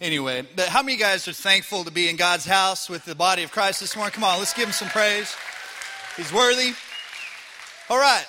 Anyway, but how many guys are thankful to be in God's house with the body of Christ this morning? Come on, let's give him some praise. He's worthy. All right.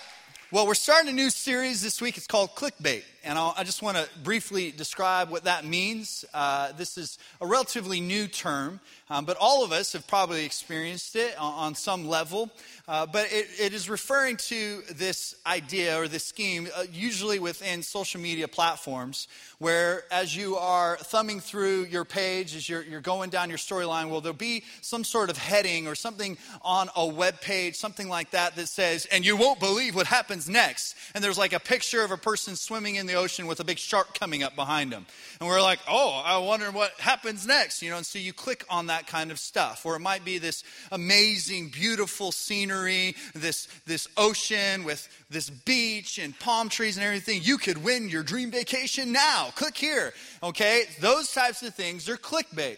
Well, we're starting a new series this week. It's called Clickbait. And I'll, i just want to briefly describe what that means. Uh, this is a relatively new term, um, but all of us have probably experienced it on, on some level. Uh, but it, it is referring to this idea or this scheme, uh, usually within social media platforms, where as you are thumbing through your page, as you're, you're going down your storyline, well, there'll be some sort of heading or something on a web page, something like that, that says, and you won't believe what happens next. And there's like a picture of a person swimming in the ocean with a big shark coming up behind them. And we're like, oh, I wonder what happens next, you know, and so you click on that kind of stuff. Or it might be this amazing, beautiful scenery, this, this ocean with this beach and palm trees and everything. You could win your dream vacation now. Click here, okay? Those types of things are clickbait.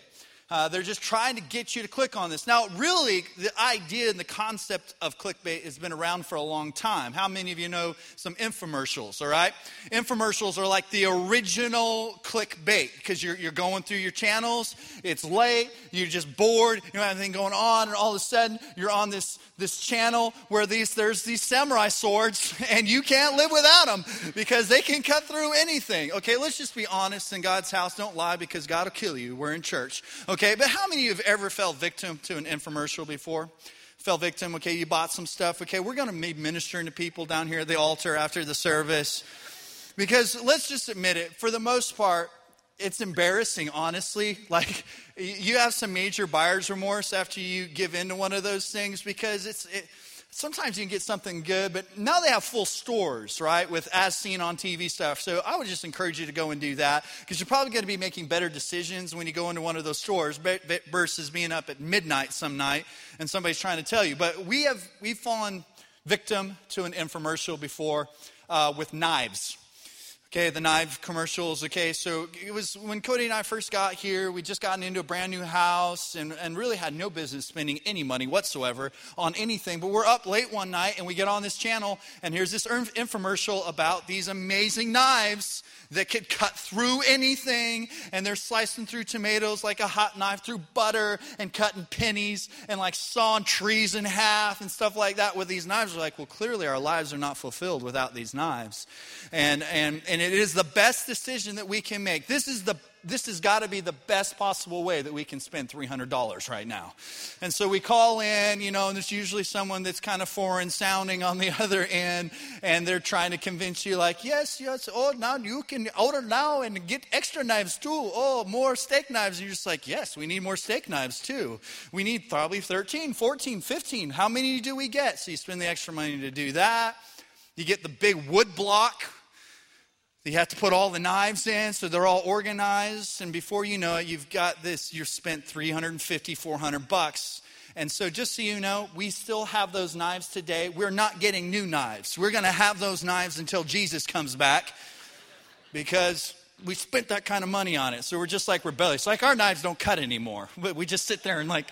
Uh, they're just trying to get you to click on this. Now, really, the idea and the concept of clickbait has been around for a long time. How many of you know some infomercials, all right? Infomercials are like the original clickbait because you're, you're going through your channels, it's late, you're just bored, you don't have anything going on, and all of a sudden you're on this, this channel where these, there's these samurai swords, and you can't live without them because they can cut through anything. Okay, let's just be honest in God's house. Don't lie because God will kill you. We're in church. Okay? Okay, but how many of you have ever fell victim to an infomercial before? Fell victim, okay, you bought some stuff. Okay, we're to be ministering to people down here at the altar after the service. Because let's just admit it, for the most part, it's embarrassing, honestly. Like, you have some major buyer's remorse after you give in to one of those things because it's. It, sometimes you can get something good, but now they have full stores, right, with as seen on TV stuff. So I would just encourage you to go and do that because you're probably going to be making better decisions when you go into one of those stores versus being up at midnight some night and somebody's trying to tell you. But we have we've fallen victim to an infomercial before uh, with knives. Okay, the knife commercials. Okay, so it was when Cody and I first got here, we just gotten into a brand new house and, and really had no business spending any money whatsoever on anything. But we're up late one night and we get on this channel, and here's this infomercial about these amazing knives that could cut through anything, and they're slicing through tomatoes like a hot knife through butter and cutting pennies and like sawing trees in half and stuff like that with these knives. We're like, well, clearly our lives are not fulfilled without these knives. And, and, and it is the best decision that we can make. This is the this has got to be the best possible way that we can spend $300 right now. And so we call in, you know, and there's usually someone that's kind of foreign sounding on the other end, and they're trying to convince you, like, yes, yes, oh, now you can order now and get extra knives too. Oh, more steak knives. And you're just like, yes, we need more steak knives too. We need probably 13, 14, 15. How many do we get? So you spend the extra money to do that. You get the big wood block you have to put all the knives in so they're all organized. And before you know it, you've got this, you've spent 350, 400 bucks. And so, just so you know, we still have those knives today. We're not getting new knives. We're going to have those knives until Jesus comes back because we spent that kind of money on it. So, we're just like rebellious. Like, our knives don't cut anymore. But we just sit there and, like,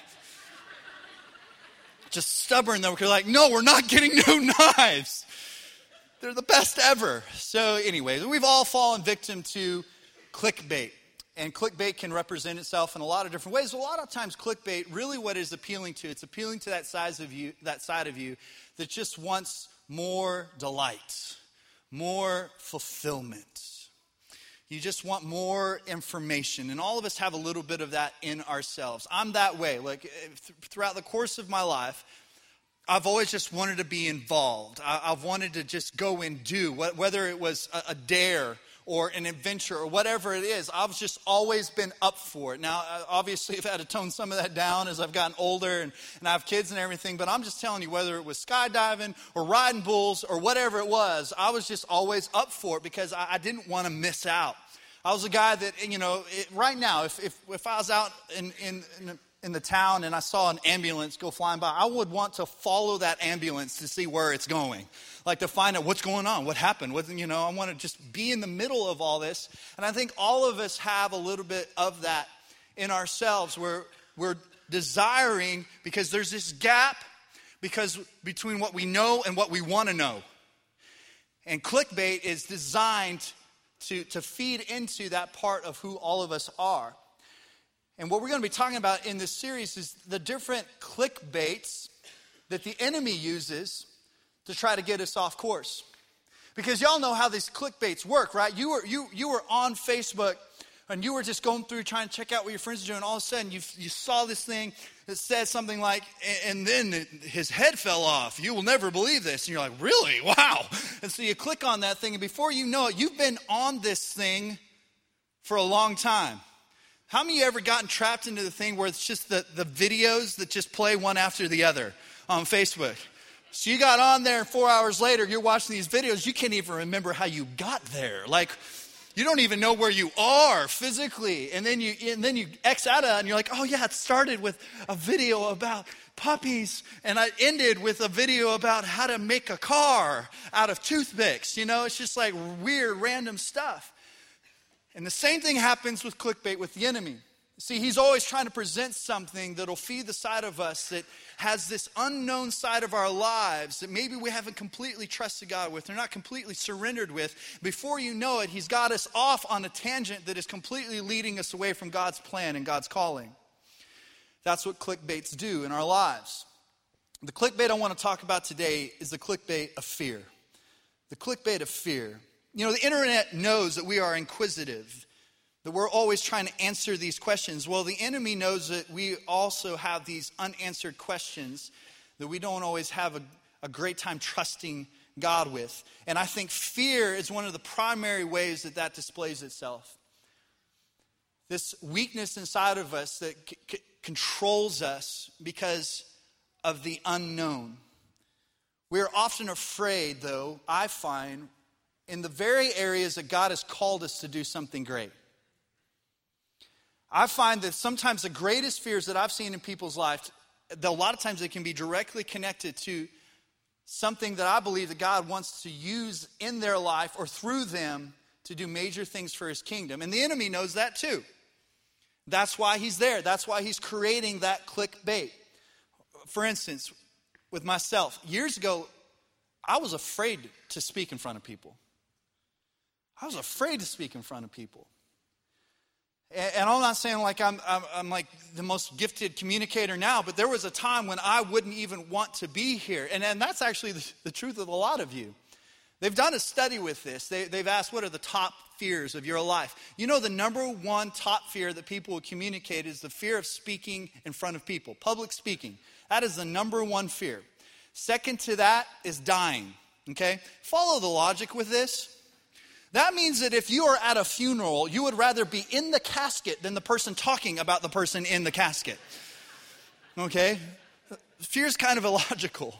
just stubborn though. We're like, no, we're not getting new knives. They're the best ever. So, anyway, we've all fallen victim to clickbait. And clickbait can represent itself in a lot of different ways. A lot of times, clickbait really what is appealing to, it's appealing to that size of you, that side of you that just wants more delight, more fulfillment. You just want more information. And all of us have a little bit of that in ourselves. I'm that way. Like eh, throughout the course of my life, I've always just wanted to be involved. I've wanted to just go and do, whether it was a dare or an adventure or whatever it is. I've just always been up for it. Now, uh, obviously, I've had to tone some of that down as I've gotten older and, and I have kids and everything, but I'm just telling you, whether it was skydiving or riding bulls or whatever it was, I was just always up for it because I, I didn't want to miss out. I was a guy that, you know, it, right now, if, if, if I was out in, in, in in the town and I saw an ambulance go flying by, I would want to follow that ambulance to see where it's going. Like to find out what's going on, what happened. What, you know, I want to just be in the middle of all this. And I think all of us have a little bit of that in ourselves where we're desiring because there's this gap because between what we know and what we want to know. And clickbait is designed to, to feed into that part of who all of us are. And what we're going to be talking about in this series is the different clickbaits that the enemy uses to try to get us off course. Because y'all know how these clickbaits work, right? You were, you, you were on Facebook and you were just going through trying to check out what your friends are doing. All of a sudden, you, you saw this thing that said something like, and then his head fell off. You will never believe this. And you're like, really? Wow. And so you click on that thing, and before you know it, you've been on this thing for a long time. How many ever gotten trapped into the thing where it's just the, the videos that just play one after the other on Facebook? So you got on there, and four hours later, you're watching these videos. You can't even remember how you got there. Like, you don't even know where you are physically. And then you, and then you X out of and you're like, oh, yeah, it started with a video about puppies, and I ended with a video about how to make a car out of toothpicks. You know, it's just like weird, random stuff. And the same thing happens with clickbait with the enemy. See, he's always trying to present something that'll feed the side of us that has this unknown side of our lives that maybe we haven't completely trusted God with, or not completely surrendered with. Before you know it, he's got us off on a tangent that is completely leading us away from God's plan and God's calling. That's what clickbaits do in our lives. The clickbait I want to talk about today is the clickbait of fear. The clickbait of fear. You know, the internet knows that we are inquisitive, that we're always trying to answer these questions. Well, the enemy knows that we also have these unanswered questions that we don't always have a, a great time trusting God with. And I think fear is one of the primary ways that that displays itself. This weakness inside of us that c- c- controls us because of the unknown. We're often afraid, though, I find, in the very areas that God has called us to do something great. I find that sometimes the greatest fears that I've seen in people's lives, a lot of times they can be directly connected to something that I believe that God wants to use in their life or through them to do major things for his kingdom. And the enemy knows that too. That's why he's there. That's why he's creating that clickbait. For instance, with myself, years ago, I was afraid to speak in front of people. I was afraid to speak in front of people. And I'm not saying like I'm, I'm, I'm, like the most gifted communicator now, but there was a time when I wouldn't even want to be here. And, and that's actually the, the truth of a lot of you. They've done a study with this. They, they've asked, what are the top fears of your life? You know, the number one top fear that people will communicate is the fear of speaking in front of people, public speaking. That is the number one fear. Second to that is dying, okay? Follow the logic with this. That means that if you are at a funeral, you would rather be in the casket than the person talking about the person in the casket. Okay? Fear is kind of illogical.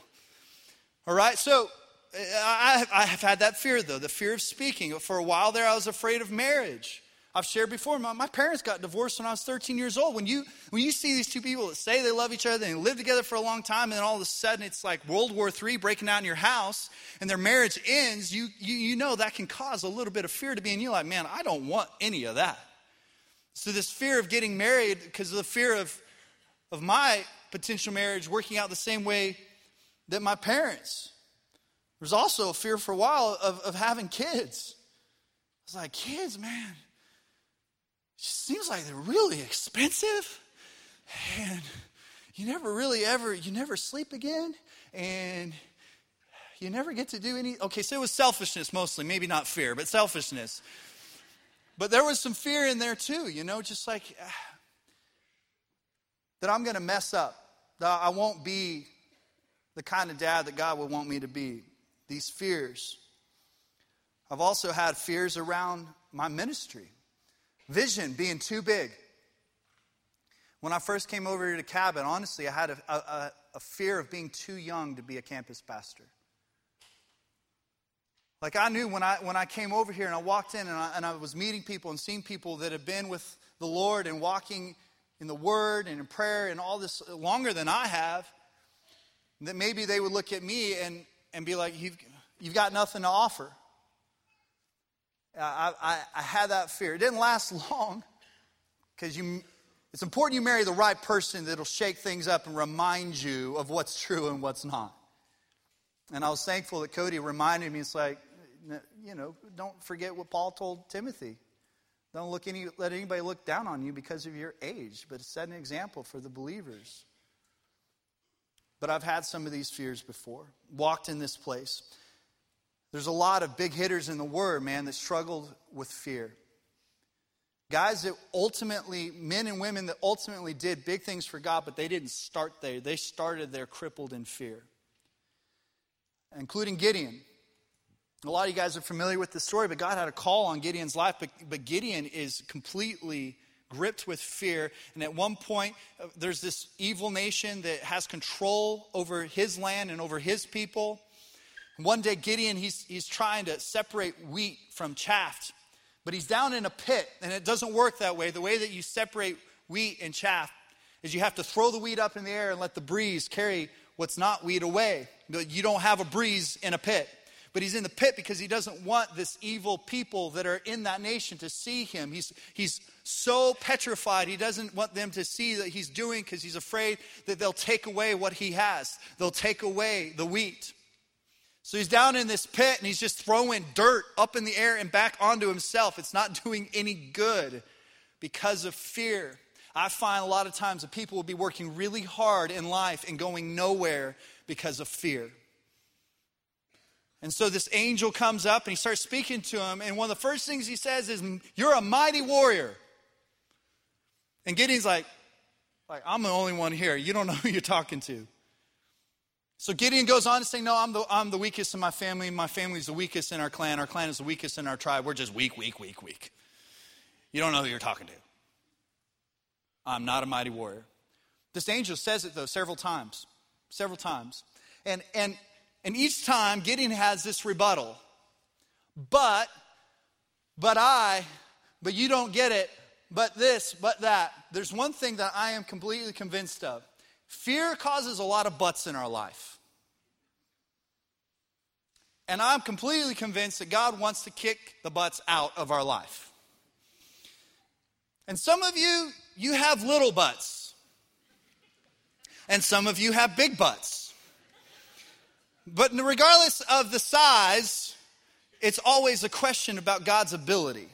All right? So I, I have had that fear, though, the fear of speaking. For a while there, I was afraid of marriage. I've shared before, my, my, parents got divorced when I was 13 years old. When you, when you see these two people that say they love each other and live together for a long time, and then all of a sudden it's like World War III breaking out in your house and their marriage ends, you, you, you know that can cause a little bit of fear to be in you. Like, man, I don't want any of that. So, this fear of getting married, because of the fear of, of my potential marriage working out the same way that my parents. There's also a fear for a while of, of having kids. I was like, kids, man seems like they're really expensive. And you never really ever you never sleep again. And you never get to do any okay so it was selfishness mostly maybe not fear but selfishness. But there was some fear in there too you know just like uh, that i'm going to mess up that i won't be the kind of dad that god would want me to be. These fears. I've also had fears around my ministry Vision being too big. When I first came over here to Cabot, honestly, I had a, a, a fear of being too young to be a campus pastor. Like I knew when I when I came over here and I walked in and I, and I was meeting people and seeing people that had been with the Lord and walking in the Word and in prayer and all this longer than I have, that maybe they would look at me and, and be like, you've, you've got nothing to offer. I, I, I had that fear. It didn't last long because you, it's important you marry the right person that'll shake things up and remind you of what's true and what's not. And I was thankful that Cody reminded me, it's like, you know, don't forget what Paul told Timothy. Don't look any, let anybody look down on you because of your age, but set an example for the believers. But I've had some of these fears before, walked in this place. There's a lot of big hitters in the Word, man, that struggled with fear. Guys that ultimately, men and women that ultimately did big things for God, but they didn't start there. They started there crippled in fear, including Gideon. A lot of you guys are familiar with the story, but God had a call on Gideon's life, but, but Gideon is completely gripped with fear. And at one point, uh, there's this evil nation that has control over his land and over his people. One day, Gideon, he's, he's trying to separate wheat from chaff. But he's down in a pit, and it doesn't work that way. The way that you separate wheat and chaff is you have to throw the wheat up in the air and let the breeze carry what's not wheat away. You don't have a breeze in a pit. But he's in the pit because he doesn't want this evil people that are in that nation to see him. He's, he's so petrified. He doesn't want them to see that he's doing because he's afraid that they'll take away what he has. They'll take away the wheat. So he's down in this pit and he's just throwing dirt up in the air and back onto himself. It's not doing any good because of fear. I find a lot of times that people will be working really hard in life and going nowhere because of fear. And so this angel comes up and he starts speaking to him. And one of the first things he says is, You're a mighty warrior. And Gideon's like, like, I'm the only one here. You don't know who you're talking to. So Gideon goes on to say, No, I'm the, I'm the weakest in my family. My family's the weakest in our clan. Our clan is the weakest in our tribe. We're just weak, weak, weak, weak. You don't know who you're talking to. I'm not a mighty warrior. This angel says it, though, several times. Several times. And, and, and each time, Gideon has this rebuttal. But, but I, but you don't get it, but this, but that. There's one thing that I am completely convinced of Fear causes a lot of butts in our life. And I'm completely convinced that God wants to kick the butts out of our life. And some of you, you have little butts. And some of you have big butts. But regardless of the size, it's always a question about God's ability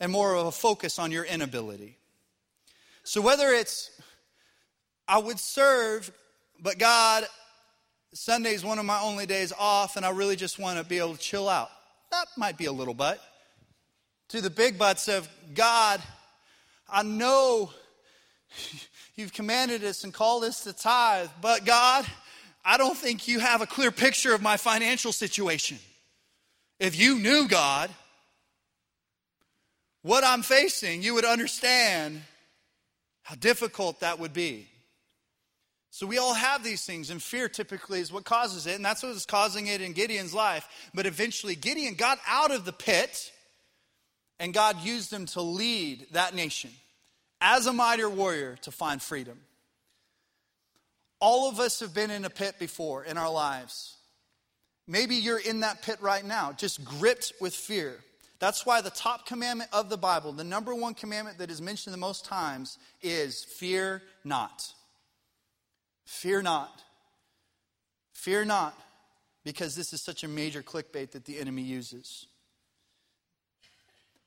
and more of a focus on your inability. So whether it's I would serve, but God, Sunday is one of my only days off, and I really just want to be able to chill out. That might be a little butt. To the big butts of God, I know you've commanded us and called us to tithe, but God, I don't think you have a clear picture of my financial situation. If you knew God, what I'm facing, you would understand how difficult that would be. So we all have these things, and fear typically is what causes it, and that's what was causing it in Gideon's life. But eventually, Gideon got out of the pit, and God used him to lead that nation as a mighty warrior to find freedom. All of us have been in a pit before in our lives. Maybe you're in that pit right now, just gripped with fear. That's why the top commandment of the Bible, the number one commandment that is mentioned the most times, is fear not. Fear not. Fear not, because this is such a major clickbait that the enemy uses.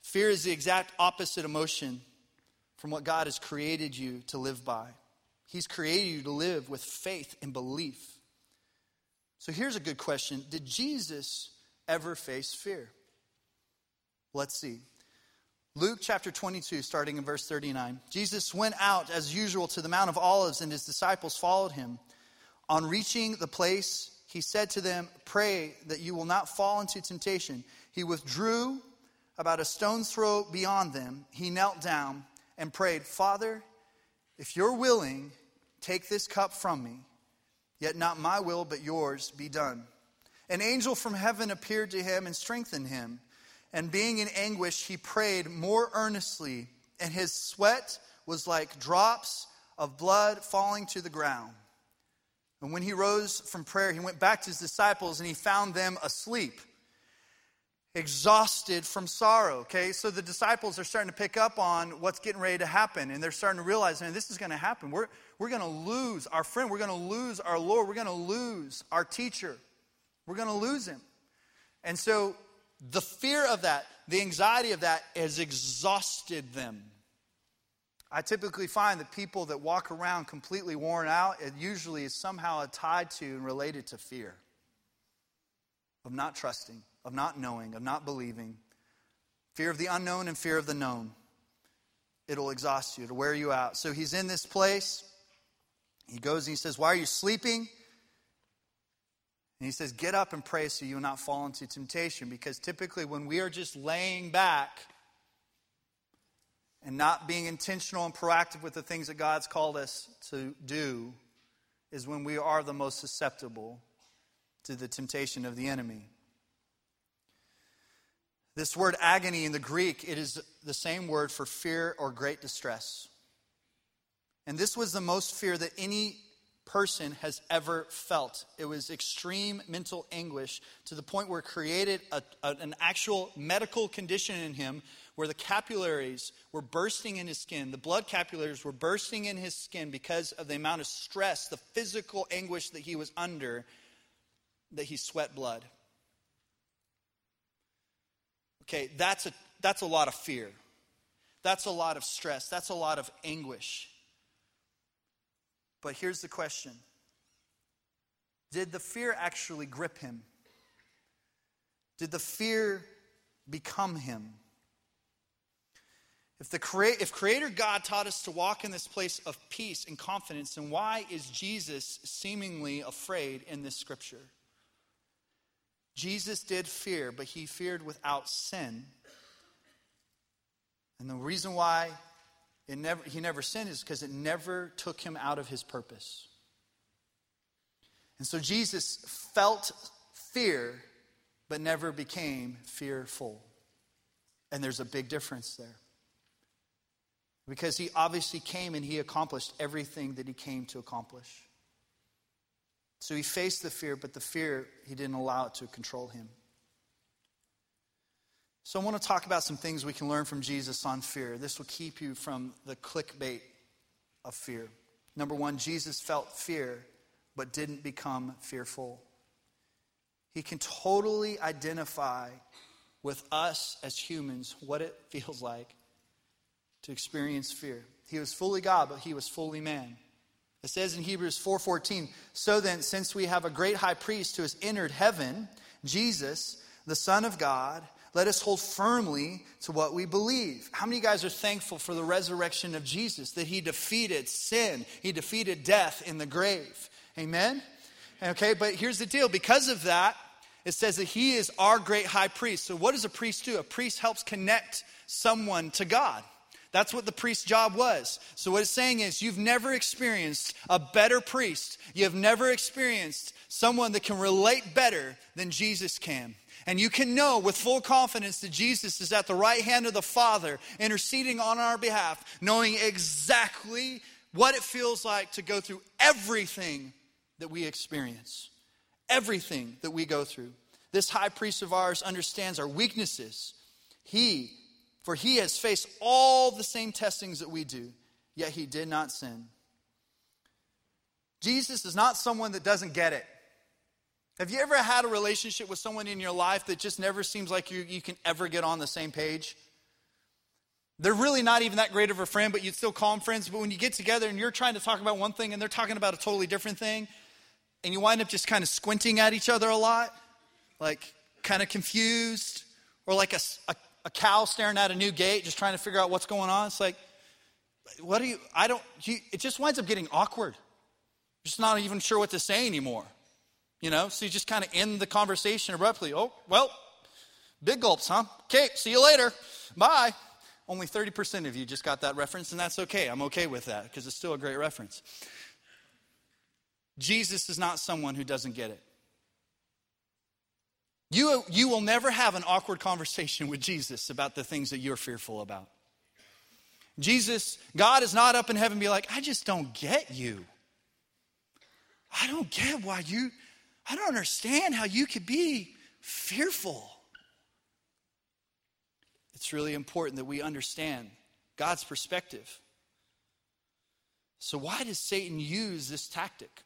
Fear is the exact opposite emotion from what God has created you to live by. He's created you to live with faith and belief. So here's a good question Did Jesus ever face fear? Let's see. Luke chapter 22, starting in verse 39. Jesus went out as usual to the Mount of Olives, and his disciples followed him. On reaching the place, he said to them, Pray that you will not fall into temptation. He withdrew about a stone's throw beyond them. He knelt down and prayed, Father, if you're willing, take this cup from me. Yet not my will, but yours be done. An angel from heaven appeared to him and strengthened him. And being in anguish, he prayed more earnestly, and his sweat was like drops of blood falling to the ground. And when he rose from prayer, he went back to his disciples and he found them asleep, exhausted from sorrow. Okay, so the disciples are starting to pick up on what's getting ready to happen, and they're starting to realize, man, this is going to happen. We're, we're going to lose our friend, we're going to lose our Lord, we're going to lose our teacher, we're going to lose him. And so The fear of that, the anxiety of that has exhausted them. I typically find that people that walk around completely worn out, it usually is somehow tied to and related to fear of not trusting, of not knowing, of not believing. Fear of the unknown and fear of the known. It'll exhaust you, it'll wear you out. So he's in this place. He goes and he says, Why are you sleeping? And he says, Get up and pray so you will not fall into temptation. Because typically, when we are just laying back and not being intentional and proactive with the things that God's called us to do, is when we are the most susceptible to the temptation of the enemy. This word agony in the Greek, it is the same word for fear or great distress. And this was the most fear that any person has ever felt. It was extreme mental anguish to the point where it created a, a, an actual medical condition in him where the capillaries were bursting in his skin. The blood capillaries were bursting in his skin because of the amount of stress, the physical anguish that he was under, that he sweat blood. Okay, that's a, that's a lot of fear. That's a lot of stress. That's a lot of anguish. But here's the question Did the fear actually grip him? Did the fear become him? If, the crea- if Creator God taught us to walk in this place of peace and confidence, then why is Jesus seemingly afraid in this scripture? Jesus did fear, but he feared without sin. And the reason why it never, he never sinned is because it never took him out of his purpose. And so Jesus felt fear, but never became fearful. And there's a big difference there. Because he obviously came and he accomplished everything that he came to accomplish. So he faced the fear, but the fear, he didn't allow it to control him. So I want to talk about some things we can learn from Jesus on fear. This will keep you from the clickbait of fear. Number one, Jesus felt fear, but didn't become fearful. He can totally identify with us as humans what it feels like to experience fear. He was fully God, but he was fully man. It says in Hebrews 4:14, "So then since we have a great high priest who has entered heaven, Jesus, the Son of God, let us hold firmly to what we believe. How many guys are thankful for the resurrection of Jesus, that he defeated sin, he defeated death in the grave? Amen? Okay, but here's the deal because of that, it says that he is our great high priest. So, what does a priest do? A priest helps connect someone to God. That's what the priest's job was. So, what it's saying is, you've never experienced a better priest. You have never experienced someone that can relate better than Jesus can. And you can know with full confidence that Jesus is at the right hand of the Father, interceding on our behalf, knowing exactly what it feels like to go through everything that we experience, everything that we go through. This high priest of ours understands our weaknesses. He for he has faced all the same testings that we do, yet he did not sin. Jesus is not someone that doesn't get it. Have you ever had a relationship with someone in your life that just never seems like you, you can ever get on the same page? They're really not even that great of a friend, but you'd still call them friends. But when you get together and you're trying to talk about one thing and they're talking about a totally different thing, and you wind up just kind of squinting at each other a lot, like kind of confused, or like a, a a cow staring at a new gate, just trying to figure out what's going on. It's like, what are you, I don't, you, it just winds up getting awkward. Just not even sure what to say anymore. You know, so you just kind of end the conversation abruptly. Oh, well, big gulps, huh? Okay, see you later. Bye. Only 30% of you just got that reference, and that's okay. I'm okay with that because it's still a great reference. Jesus is not someone who doesn't get it. You, you will never have an awkward conversation with Jesus about the things that you're fearful about. Jesus, God is not up in heaven be like, I just don't get you. I don't get why you, I don't understand how you could be fearful. It's really important that we understand God's perspective. So, why does Satan use this tactic?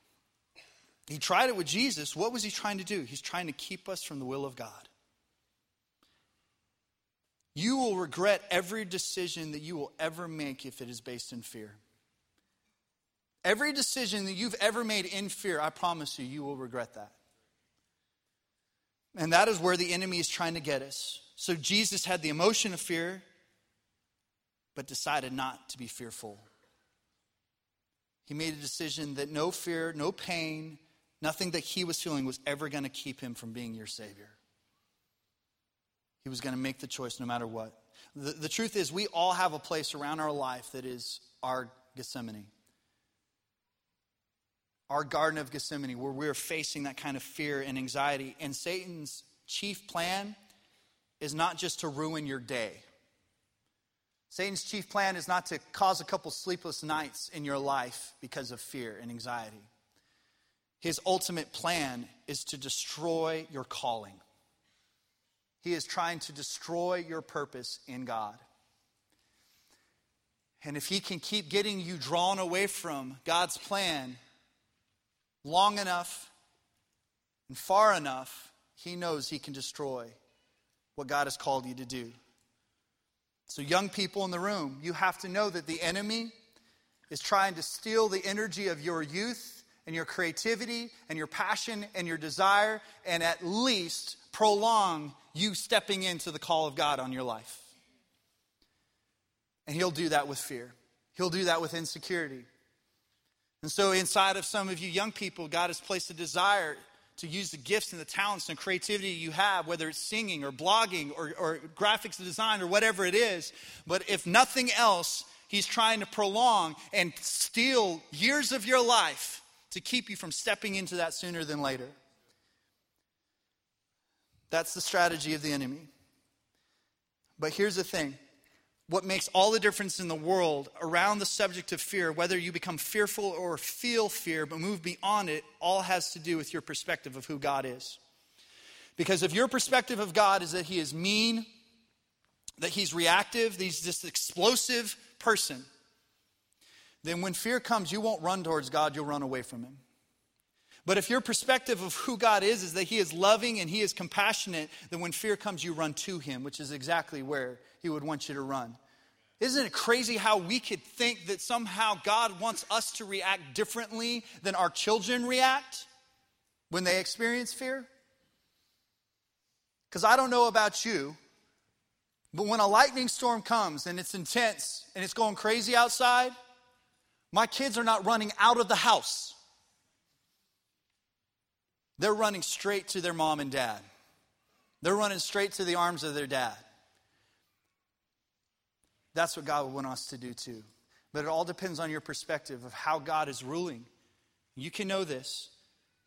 He tried it with Jesus. What was he trying to do? He's trying to keep us from the will of God. You will regret every decision that you will ever make if it is based in fear. Every decision that you've ever made in fear, I promise you, you will regret that. And that is where the enemy is trying to get us. So Jesus had the emotion of fear, but decided not to be fearful. He made a decision that no fear, no pain, nothing that he was feeling was ever going to keep him from being your Savior. He was going to make the choice no matter what. The, the truth is, we all have a place around our life that is our Gethsemane. Our Garden of Gethsemane, where we're facing that kind of fear and anxiety. And Satan's chief plan is not just to ruin your day. Satan's chief plan is not to cause a couple sleepless nights in your life because of fear and anxiety. His ultimate plan is to destroy your calling. He is trying to destroy your purpose in God. And if he can keep getting you drawn away from God's plan long enough and far enough, he knows he can destroy what God has called you to do. So, young people in the room, you have to know that the enemy is trying to steal the energy of your youth and your creativity and your passion and your desire and at least prolong you stepping into the call of God on your life. And he'll do that with fear, he'll do that with insecurity. And so, inside of some of you young people, God has placed a desire to use the gifts and the talents and creativity you have, whether it's singing or blogging or, or graphics design or whatever it is. But if nothing else, He's trying to prolong and steal years of your life to keep you from stepping into that sooner than later. That's the strategy of the enemy. But here's the thing what makes all the difference in the world around the subject of fear, whether you become fearful or feel fear but move beyond it, all has to do with your perspective of who God is. Because if your perspective of God is that He is mean, that He's reactive, that He's this explosive person, then when fear comes, you won't run towards God, you'll run away from Him. But if your perspective of who God is is that He is loving and He is compassionate, then when fear comes, you run to Him, which is exactly where He would want you to run. Isn't it crazy how we could think that somehow God wants us to react differently than our children react when they experience fear? Because I don't know about you, but when a lightning storm comes and it's intense and it's going crazy outside, my kids are not running out of the house. They're running straight to their mom and dad. They're running straight to the arms of their dad. That's what God would want us to do too. But it all depends on your perspective of how God is ruling. You can know this.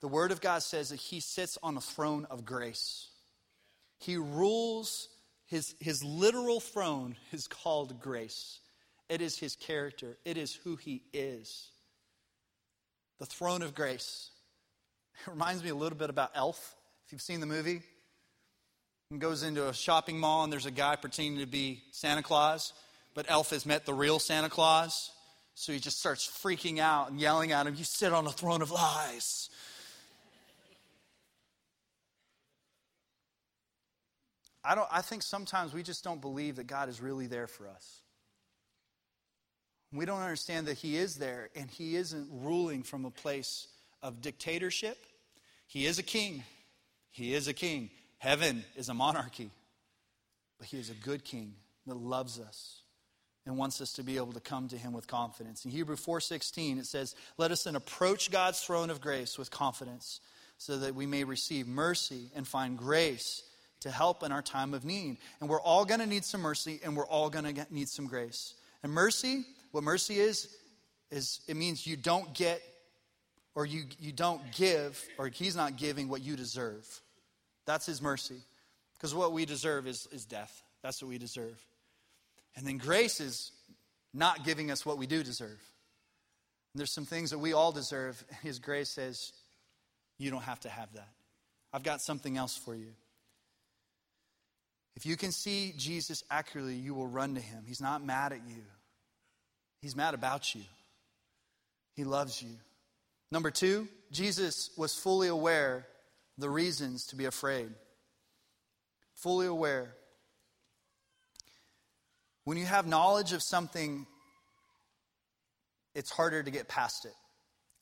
The Word of God says that He sits on a throne of grace. He rules, his, his literal throne is called grace. It is His character, it is who He is. The throne of grace. It reminds me a little bit about Elf, if you've seen the movie. He goes into a shopping mall and there's a guy pretending to be Santa Claus, but Elf has met the real Santa Claus. So he just starts freaking out and yelling at him, You sit on a throne of lies. I, don't, I think sometimes we just don't believe that God is really there for us. We don't understand that He is there and He isn't ruling from a place of dictatorship. He is a king. He is a king. Heaven is a monarchy. But he is a good king that loves us and wants us to be able to come to him with confidence. In Hebrew 4:16 it says, "Let us then approach God's throne of grace with confidence, so that we may receive mercy and find grace to help in our time of need." And we're all going to need some mercy and we're all going to need some grace. And mercy, what mercy is is it means you don't get or you, you don't give, or he's not giving what you deserve. That's his mercy. Because what we deserve is, is death. That's what we deserve. And then grace is not giving us what we do deserve. And there's some things that we all deserve. And his grace says, You don't have to have that. I've got something else for you. If you can see Jesus accurately, you will run to him. He's not mad at you, he's mad about you. He loves you. Number two, Jesus was fully aware the reasons to be afraid. Fully aware. When you have knowledge of something, it's harder to get past it.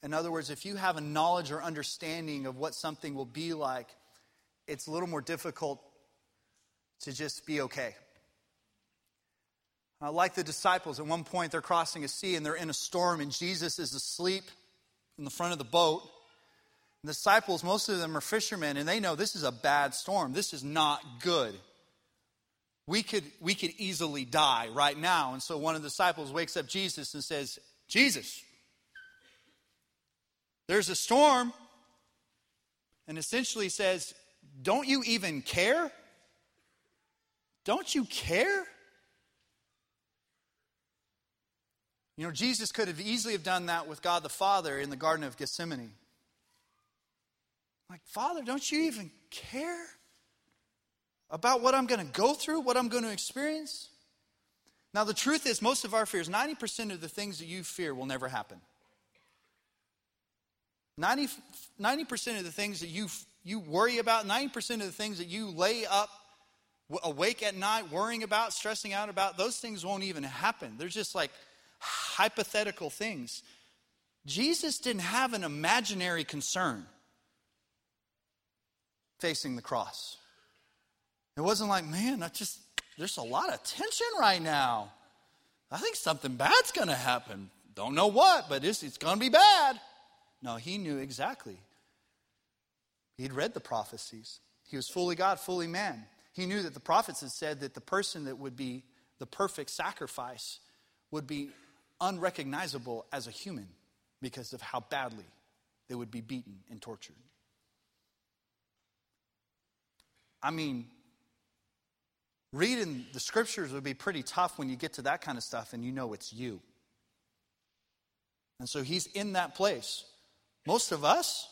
In other words, if you have a knowledge or understanding of what something will be like, it's a little more difficult to just be okay. Uh, like the disciples, at one point they're crossing a sea and they're in a storm, and Jesus is asleep in the front of the boat. The disciples, most of them are fishermen, and they know this is a bad storm. This is not good. We could, we could easily die right now. And so one of the disciples wakes up Jesus and says, Jesus, there's a storm. And essentially says, Don't you even care? Don't you care? You know, Jesus could have easily have done that with God the Father in the Garden of Gethsemane. Like, Father, don't you even care about what I'm going to go through, what I'm going to experience? Now, the truth is, most of our fears, 90% of the things that you fear will never happen. 90, 90% of the things that you, you worry about, 90% of the things that you lay up awake at night worrying about, stressing out about, those things won't even happen. They're just like hypothetical things. Jesus didn't have an imaginary concern facing the cross. It wasn't like, man, I just, there's a lot of tension right now. I think something bad's going to happen. Don't know what, but it's, it's going to be bad. No, he knew exactly. He'd read the prophecies. He was fully God, fully man. He knew that the prophets had said that the person that would be the perfect sacrifice would be unrecognizable as a human because of how badly they would be beaten and tortured. I mean, reading the scriptures would be pretty tough when you get to that kind of stuff and you know it's you. And so he's in that place. Most of us,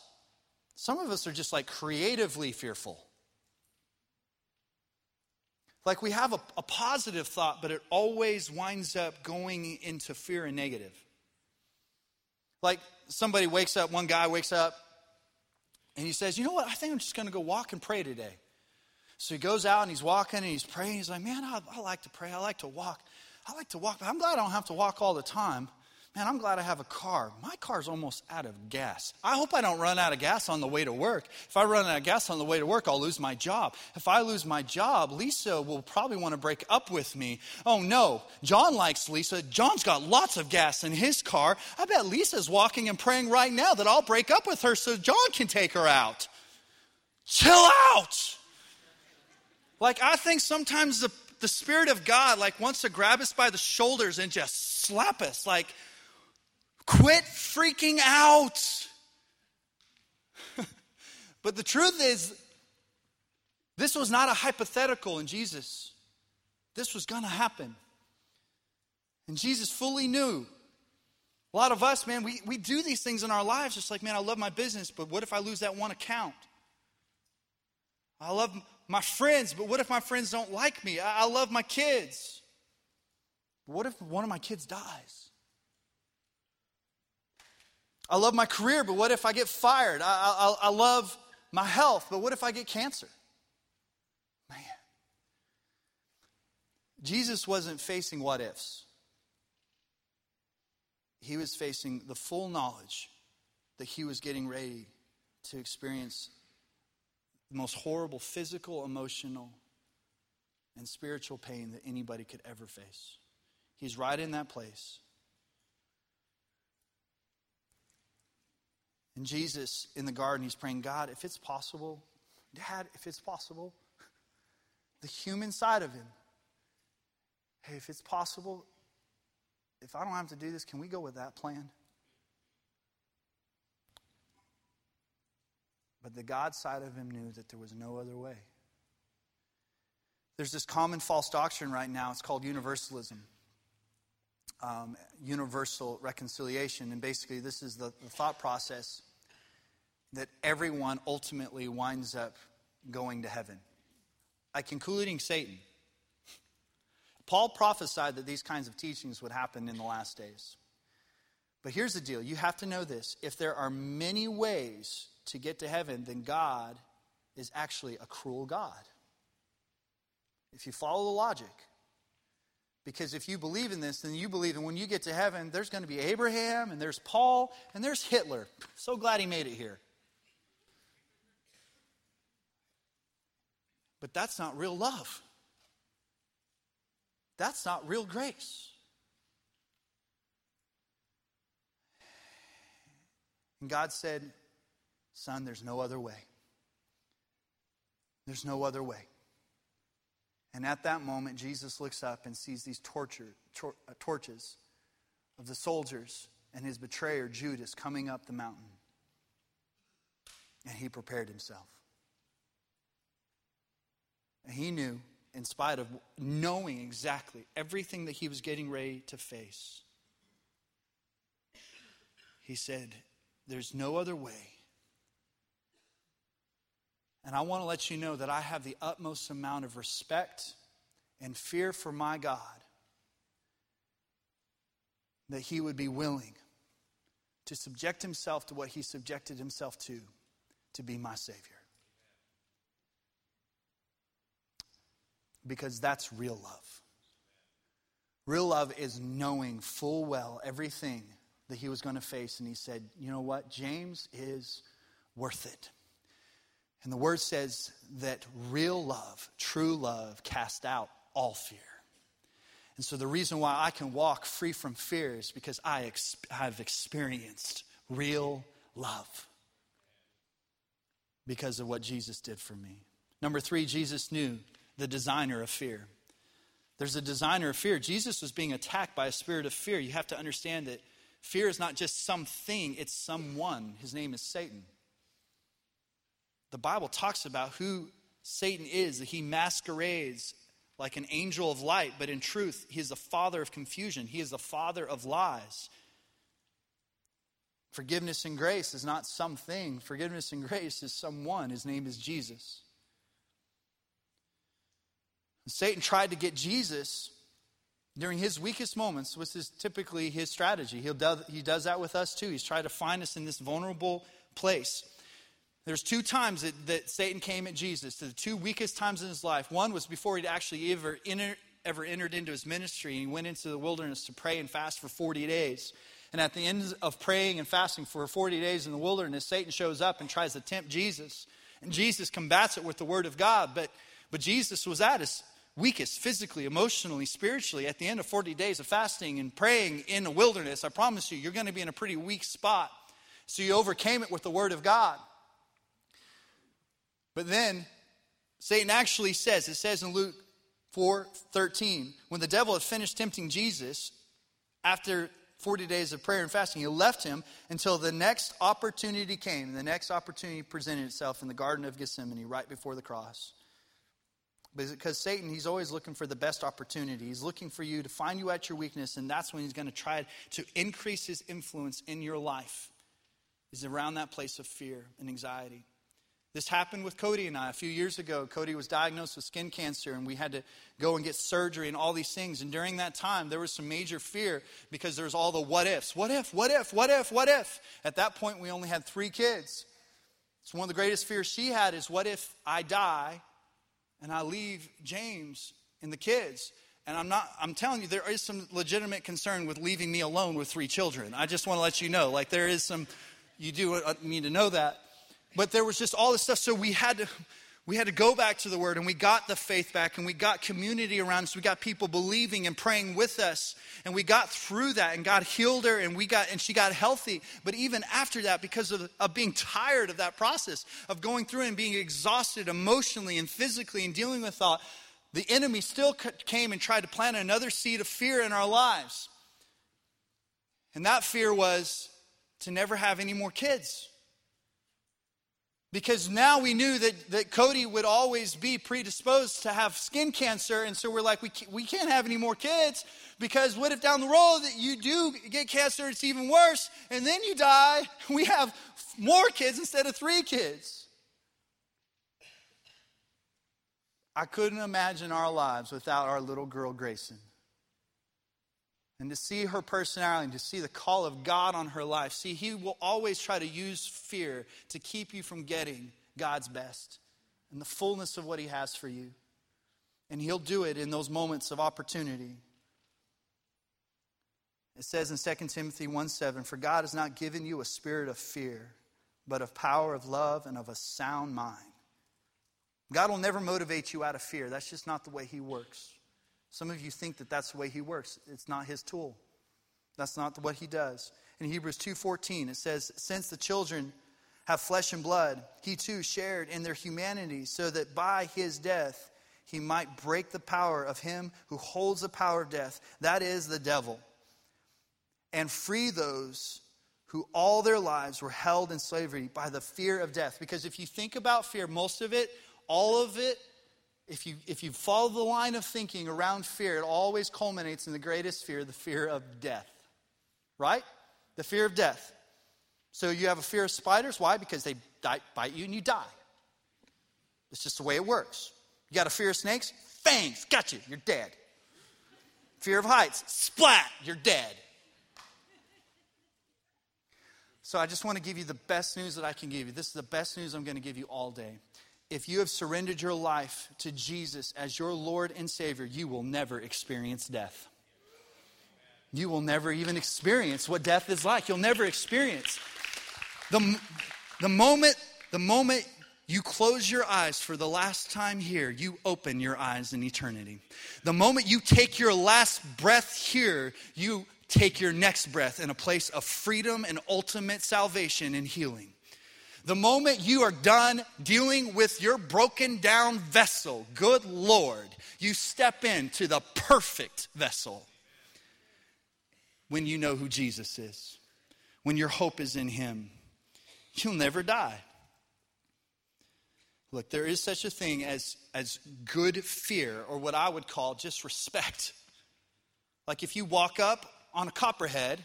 some of us are just like creatively fearful. Like we have a, a, positive thought, but it always winds up going into fear and negative. Like somebody wakes up, one guy wakes up, and he says, You know what? I think I'm just going to go walk and pray today. So he goes out and he's walking and he's praying. He's like, Man, I, I like to pray. I like to walk. I like to walk, but I'm glad I don't have to walk all the time. Man, I'm glad I have a car. My car's almost out of gas. I hope I don't run out of gas on the way to work. If I run out of gas on the way to work, I'll lose my job. If I lose my job, Lisa will probably want to break up with me. Oh no, John likes Lisa. John's got lots of gas in his car. I bet Lisa's walking and praying right now that I'll break up with her so John can take her out. Chill out. Like, I think sometimes the, the Spirit of God, like, wants to grab us by the shoulders and just slap us. Like, Quit freaking out. but the truth is, this was not a hypothetical in Jesus. This was going to happen. And Jesus fully knew. A lot of us, man, we, we do these things in our lives. Just like, man, I love my business, but what if I lose that one account? I love my friends, but what if my friends don't like me? I, I love my kids. But what if one of my kids dies? I love my career, but what if I get fired? I, I, I love my health, but what if I get cancer? Man. Jesus wasn't facing what ifs, he was facing the full knowledge that he was getting ready to experience the most horrible physical, emotional, and spiritual pain that anybody could ever face. He's right in that place. And Jesus in the garden, he's praying, God, if it's possible, Dad, if it's possible, the human side of him, hey, if it's possible, if I don't have to do this, can we go with that plan? But the God side of him knew that there was no other way. There's this common false doctrine right now. It's called universalism um, universal reconciliation. And basically, this is the, the thought process that everyone ultimately winds up going to heaven, like including Satan. Paul prophesied that these kinds of teachings would happen in the last days. But here's the deal you have to know this. If there are many ways to get to heaven, then God is actually a cruel God. If you follow the logic, Because if you believe in this, then you believe that when you get to heaven, there's going to be Abraham, and there's Paul, and there's Hitler. So glad he made it here. But that's not real love. That's not real grace. And God said, Son, there's no other way. There's no other way. And at that moment, Jesus looks up and sees these torture, tor- uh, torches of the soldiers and his betrayer, Judas, coming up the mountain. And he prepared himself. And he knew, in spite of knowing exactly everything that he was getting ready to face, he said, There's no other way and I want to let you know that I have the utmost amount of respect and fear for my God that he would be willing to subject himself to what he subjected himself to to be my Savior. Because that's real love. Real love is knowing full well everything that he was going to face. And he said, You know what? James is worth it. And the word says that real love, true love, cast out all fear. And so the reason why I can walk free from fear is because I ex- have experienced real love because of what Jesus did for me. Number three, Jesus knew the designer of fear. There's a designer of fear. Jesus was being attacked by a spirit of fear. You have to understand that fear is not just something, it's someone. His name is Satan the Bible talks about who Satan is, that he masquerades like an angel of light, but in truth, he is the father of confusion. He is the father of lies. Forgiveness and grace is not something, forgiveness and grace is someone. His name is Jesus. Satan tried to get Jesus during his weakest moments, which is typically his strategy. He'll do, he does that with us too. He's trying to find us in this vulnerable place. There's two times that, that Satan came at Jesus, the two weakest times in his life. One was before he'd actually ever, enter, ever entered into his ministry, and he went into the wilderness to pray and fast for 40 days. And at the end of praying and fasting for 40 days in the wilderness, Satan shows up and tries to tempt Jesus. And Jesus combats it with the word of God. But, but Jesus was at his weakest physically, emotionally, spiritually at the end of 40 days of fasting and praying in the wilderness. I promise you, you're going to be in a pretty weak spot. So you overcame it with the word of God. But then Satan actually says, it says in Luke 4 13, when the devil had finished tempting Jesus, after 40 days of prayer and fasting, he left him until the next opportunity came. The next opportunity presented itself in the Garden of Gethsemane right before the cross. Because Satan, he's always looking for the best opportunity. He's looking for you to find you at your weakness, and that's when he's going to try to increase his influence in your life, is around that place of fear and anxiety. This happened with Cody and I a few years ago. Cody was diagnosed with skin cancer, and we had to go and get surgery and all these things. And during that time, there was some major fear because there was all the what ifs. What if, what if, what if, what if? At that point, we only had three kids. So, one of the greatest fears she had is what if I die and I leave James and the kids? And I'm not, I'm telling you, there is some legitimate concern with leaving me alone with three children. I just want to let you know. Like, there is some, you do uh, need to know that. But there was just all this stuff. So we had to we had to go back to the word and we got the faith back and we got community around us. We got people believing and praying with us and we got through that and god healed her and we got and she got healthy. But even after that because of, of being tired of that process of going through and being exhausted emotionally and physically and dealing with thought the enemy still came and tried to plant another seed of fear in our lives. And that fear was to never have any more kids because now we knew that, that Cody would always be predisposed to have skin cancer. And so we're like, we we can't have any more kids because what if down the road that you do get cancer, it's even worse, and then you die? We have more kids instead of three kids. I couldn't imagine our lives without our little girl, Grayson and to see her personality and to see the call of God on her life. See, He will always try to use fear to keep you from getting God's best and the fullness of what He has for you. And He'll do it in those moments of opportunity. It says in 2 Timothy 1 7, For God has not given you a spirit of fear, but of power, of love, and of a sound mind. God will never motivate you out of fear. That's just not the way He works. Some of you think that that's the way He works. It's not His tool. That's not what He does. In Hebrews 2:14 it says, "Since the children have flesh and blood, He too shared in their humanity, so that by His death He might break the power of him who holds the power of death, that is the devil, and free those who all their lives were held in slavery by the fear of death." Because if you think about fear, most of it all of it, if you, if you follow the line of thinking around fear, it always culminates in the greatest fear, the fear of death. Right? The fear of death. So you have a fear of spiders. Why? Because they bite you and you die. It's just the way it works. You got a fear of snakes? Fangs, got you, you're dead. Fear of heights, splat, you're dead. So I just want to give you the best news that I can give you. This is the best news I'm going to give you all day if you have surrendered your life to Jesus as your Lord and Savior, you will never experience death. You will never even experience what death is like. You'll never experience. The, the, moment, the moment you close your eyes for the last time here, you open your eyes in eternity. The moment you take your last breath here, you take your next breath in a place of freedom and ultimate salvation and healing. The moment you are done dealing with your broken down vessel, good Lord, you step into the perfect vessel when you know who Jesus is, when your hope is in Him. You'll never die. Look, there is such a thing as, as good fear, or what I would call just respect. Like if you walk up on a copperhead,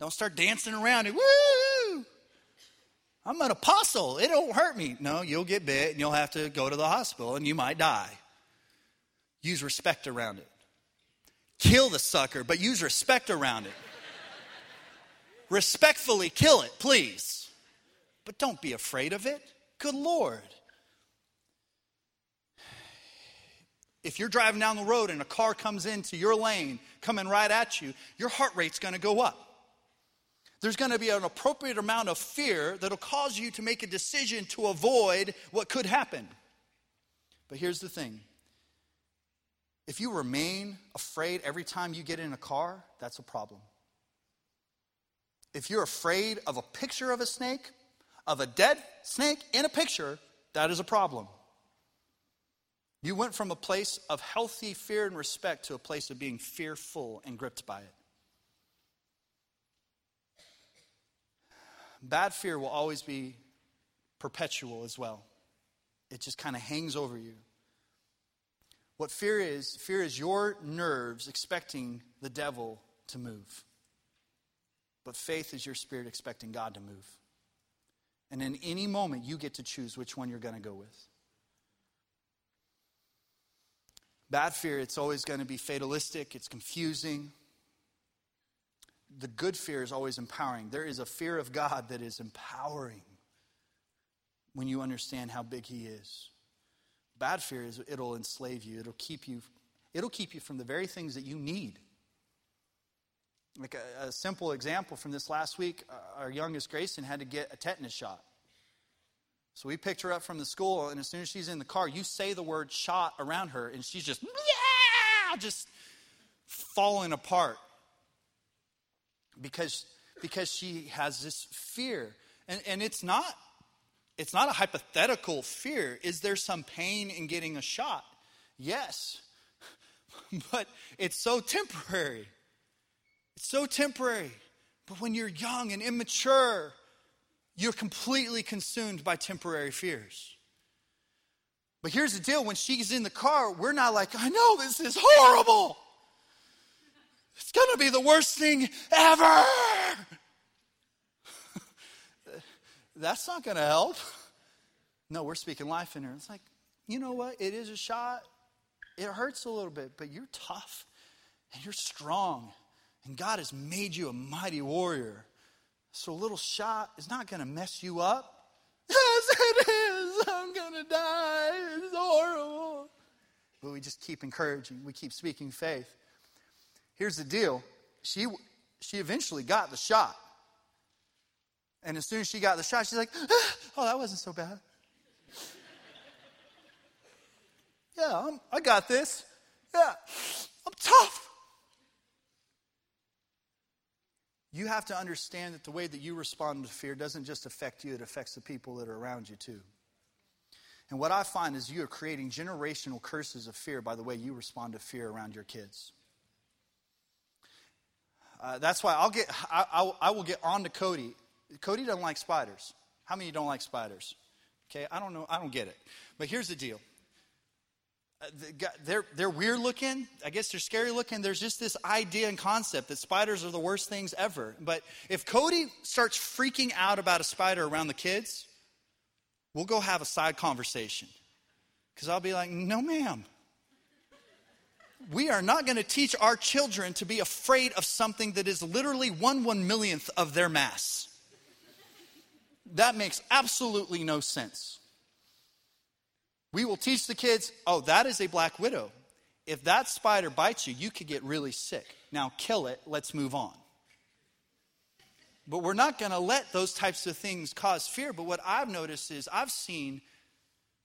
don't start dancing around and woo! I'm an apostle. It don't hurt me. No, you'll get bit and you'll have to go to the hospital and you might die. Use respect around it. Kill the sucker, but use respect around it. Respectfully kill it, please. But don't be afraid of it. Good Lord. If you're driving down the road and a car comes into your lane coming right at you, your heart rate's going to go up there's going to be an appropriate amount of fear that'll cause you to make a decision to avoid what could happen. But here's the thing if you remain afraid every time you get in a car, that's a problem. If you're afraid of a picture of a snake, of a dead snake in a picture, that is a problem. You went from a place of healthy fear and respect to a place of being fearful and gripped by it. Bad fear will always be perpetual as well, it just kind of hangs over you. What fear is, fear is your nerves expecting the devil to move. But faith is your spirit expecting God to move. And in any moment, you get to choose which one you're going to go with. Bad fear, it's always going to be fatalistic, it's confusing, the good fear is always empowering. There is a fear of God that is empowering when you understand how big He is. Bad fear is it'll enslave you. It'll keep you. It'll keep you from the very things that you need. Like a, a simple example from this last week, uh, our youngest Grayson had to get a tetanus shot. So we picked her up from the school, and as soon as she's in the car, you say the word shot around her, and she's just, yeah, just falling apart because, because she has this fear. And, and it's not it's not a hypothetical fear. Is there some pain in getting a shot? Yes. But it's so temporary. It's so temporary. But when you're young and immature, you're completely consumed by temporary fears. But here's the deal when she's in the car, we're not like, I know this is horrible. It's going to be the worst thing ever. That's not going to help. No, we're speaking life in here. It's like, you know what? It is a shot. It hurts a little bit, but you're tough and you're strong. And God has made you a mighty warrior. So a little shot is not going to mess you up. Yes, it is. I'm going to die. It's horrible. But we just keep encouraging. We keep speaking faith. Here's the deal she, she eventually got the shot. And as soon as she got the shot, she's like, ah, oh, that wasn't so bad. yeah, I'm, I got this. Yeah, I'm tough. You have to understand that the way that you respond to fear doesn't just affect you, it affects the people that are around you too. And what I find is you are creating generational curses of fear by the way you respond to fear around your kids. Uh, that's why I'll get, I, I, I will get on to Cody. Cody doesn't like spiders. How many don't like spiders? Okay, I don't know. I don't get it. But here's the deal. Uh, they're, they're weird looking. I guess they're scary looking. There's just this idea and concept that spiders are the worst things ever. But if Cody starts freaking out about a spider around the kids, we'll go have a side conversation. Because I'll be like, no, ma'am. We are not going to teach our children to be afraid of something that is literally one one millionth of their mass. That makes absolutely no sense. We will teach the kids, oh, that is a black widow. If that spider bites you, you could get really sick. Now kill it, let's move on. But we're not going to let those types of things cause fear. But what I've noticed is I've seen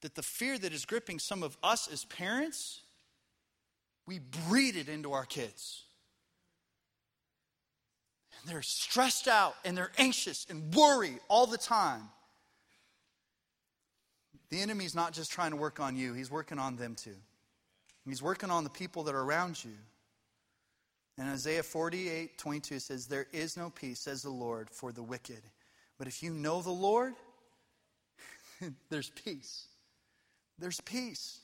that the fear that is gripping some of us as parents, we breed it into our kids. And they're stressed out and they're anxious and worry all the time. The enemy's not just trying to work on you, he's working on them too. He's working on the people that are around you. In Isaiah 48 22, says, There is no peace, says the Lord, for the wicked. But if you know the Lord, there's peace. There's peace.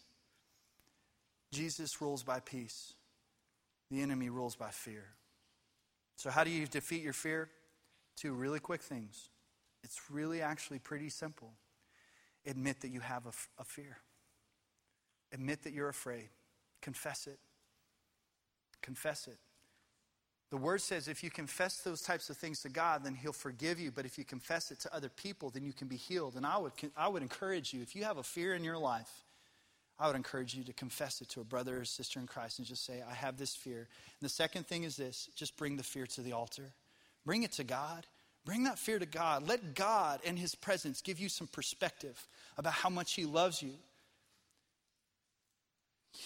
Jesus rules by peace, the enemy rules by fear. So, how do you defeat your fear? Two really quick things. It's really actually pretty simple. Admit that you have a, fear, admit that you're afraid, confess it. Confess it. The word says if you confess those types of things to God, then He'll forgive you. But if you confess it to other people, then you can be healed. And I would, I would encourage you, if you have a fear in your life, I would encourage you to confess it to a brother or sister in Christ and just say, I have this fear. And the second thing is this just bring the fear to the altar, bring it to God. Bring that fear to God. Let God and His presence give you some perspective about how much He loves you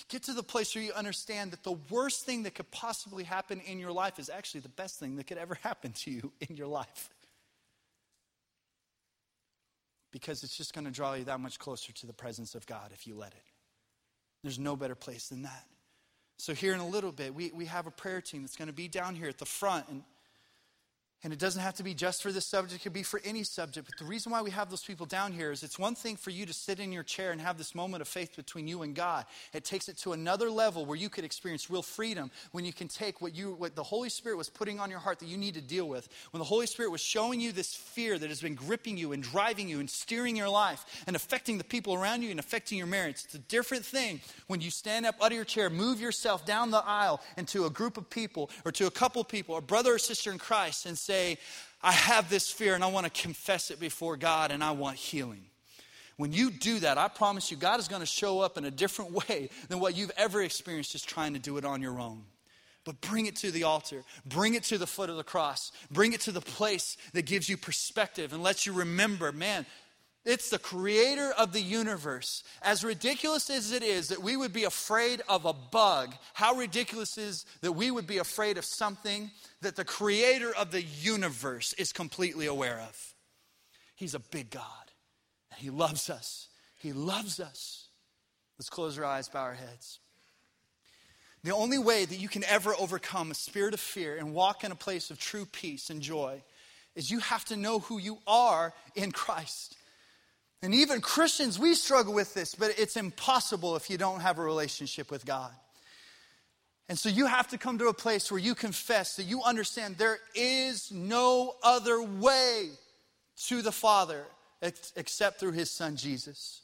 Get to the place where you understand that the worst thing that could possibly happen in your life is actually the best thing that could ever happen to you in your life. Because it's just going to draw you that much closer to the presence of God if you let it. There's no better place than that. So, here in a little bit, we, we have a prayer team that's going to be down here at the front. And and it doesn't have to be just for this subject, it could be for any subject. But the reason why we have those people down here is it's one thing for you to sit in your chair and have this moment of faith between you and God. It takes it to another level where you could experience real freedom when you can take what you what the Holy Spirit was putting on your heart that you need to deal with. When the Holy Spirit was showing you this fear that has been gripping you and driving you and steering your life and affecting the people around you and affecting your marriage. It's a different thing when you stand up out of your chair, move yourself down the aisle into a group of people or to a couple of people, a brother or sister in Christ, and say, I have this fear and I want to confess it before God and I want healing. When you do that, I promise you, God is going to show up in a different way than what you've ever experienced just trying to do it on your own. But bring it to the altar. Bring it to the foot of the cross. Bring it to the place that gives you perspective and lets you remember, man, it's the creator of the universe. As ridiculous as it is that we would be afraid of a bug, how ridiculous is that we would be afraid of something that the creator of the universe is completely aware of? He's a big God, and He loves us. He loves us. Let's close our eyes, bow our heads. The only way that you can ever overcome a spirit of fear and walk in a place of true peace and joy is you have to know who you are in Christ. And even Christians, we struggle with this, but it's impossible if you don't have a relationship with God. And so you have to come to a place where you confess that you understand there is no other way to the Father except through His Son Jesus.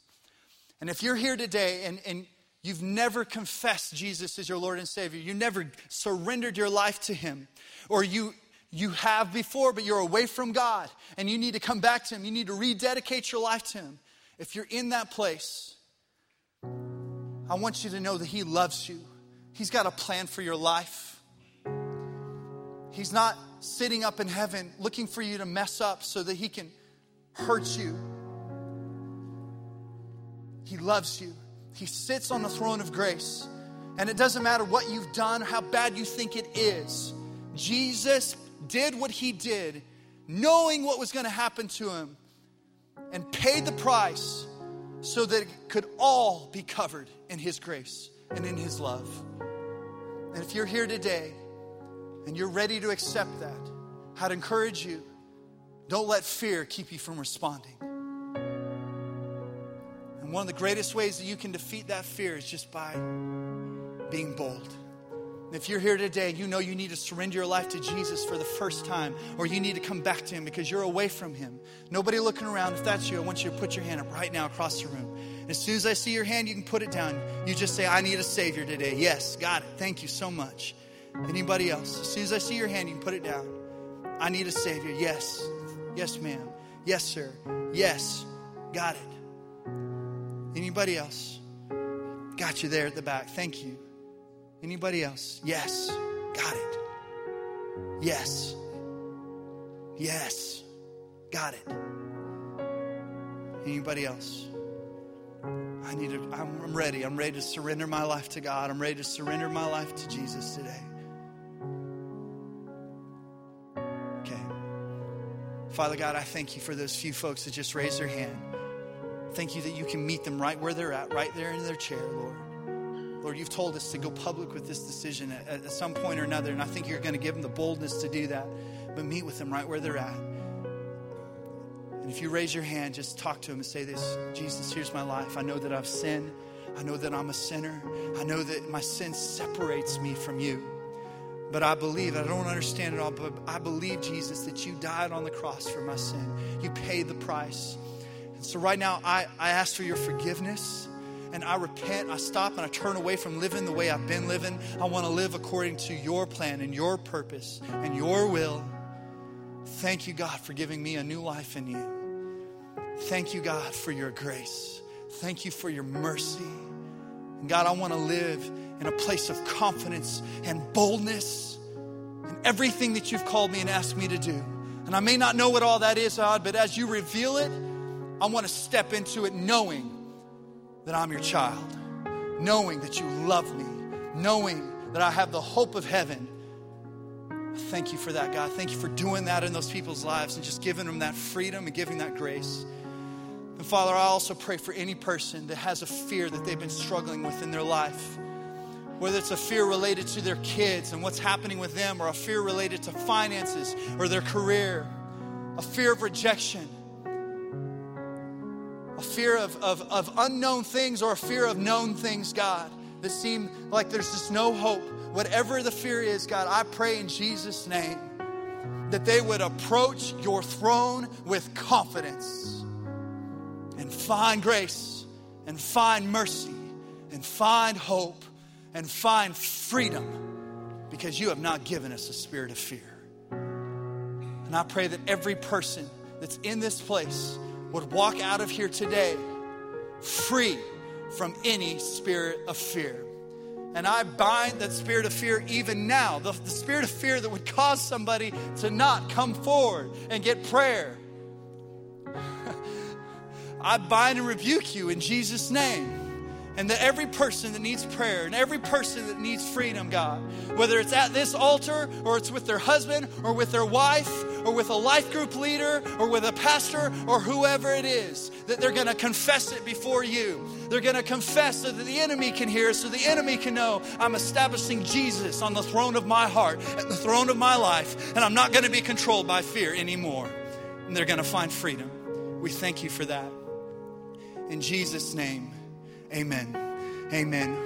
And if you're here today and, and you've never confessed Jesus as your Lord and Savior, you never surrendered your life to Him, or you, you have before, but you're away from God and you need to come back to Him. You need to rededicate your life to Him. If you're in that place, I want you to know that He loves you. He's got a plan for your life. He's not sitting up in heaven looking for you to mess up so that he can hurt you. He loves you. He sits on the throne of grace. And it doesn't matter what you've done, or how bad you think it is. Jesus did what he did, knowing what was going to happen to him, and paid the price so that it could all be covered in his grace and in his love. And if you're here today and you're ready to accept that, I'd encourage you don't let fear keep you from responding. And one of the greatest ways that you can defeat that fear is just by being bold. If you're here today, you know you need to surrender your life to Jesus for the first time, or you need to come back to Him because you're away from Him. Nobody looking around. If that's you, I want you to put your hand up right now across the room. As soon as I see your hand, you can put it down. You just say, I need a Savior today. Yes, got it. Thank you so much. Anybody else? As soon as I see your hand, you can put it down. I need a Savior. Yes. Yes, ma'am. Yes, sir. Yes. Got it. Anybody else? Got you there at the back. Thank you. Anybody else? Yes. Got it. Yes. Yes. Got it. Anybody else? I need to, I'm, I'm ready. I'm ready to surrender my life to God. I'm ready to surrender my life to Jesus today. Okay. Father God, I thank you for those few folks that just raised their hand. Thank you that you can meet them right where they're at, right there in their chair, Lord. Lord, you've told us to go public with this decision at, at some point or another, and I think you're going to give them the boldness to do that. But meet with them right where they're at. And if you raise your hand, just talk to them and say this Jesus, here's my life. I know that I've sinned. I know that I'm a sinner. I know that my sin separates me from you. But I believe, I don't understand it all, but I believe, Jesus, that you died on the cross for my sin. You paid the price. And so right now, I, I ask for your forgiveness and I repent. I stop and I turn away from living the way I've been living. I want to live according to your plan and your purpose and your will. Thank you, God, for giving me a new life in you. Thank you, God, for your grace. Thank you for your mercy. And God, I want to live in a place of confidence and boldness in everything that you've called me and asked me to do. And I may not know what all that is, God, but as you reveal it, I want to step into it knowing that I'm your child, knowing that you love me, knowing that I have the hope of heaven. Thank you for that, God. Thank you for doing that in those people's lives and just giving them that freedom and giving that grace. And Father, I also pray for any person that has a fear that they've been struggling with in their life. Whether it's a fear related to their kids and what's happening with them, or a fear related to finances or their career, a fear of rejection, fear of, of, of unknown things or a fear of known things, God, that seem like there's just no hope. Whatever the fear is, God, I pray in Jesus' name that they would approach your throne with confidence and find grace and find mercy and find hope and find freedom because you have not given us a spirit of fear. And I pray that every person that's in this place would walk out of here today free from any spirit of fear. And I bind that spirit of fear even now, the, the, spirit of fear that would cause somebody to not come forward and get prayer. I bind and rebuke you in Jesus' name. And that every person that needs prayer and every person that needs freedom, God, whether it's at this altar or it's with their husband or with their wife or with a life group leader or with a pastor or whoever it is, that they're to confess it before you. They're to confess so that the enemy can hear, so the enemy can know I'm establishing Jesus on the throne of my heart and the throne of my life, and I'm not to be controlled by fear anymore. And they're to find freedom. We thank you for that. In Jesus' name. Amen. Amen.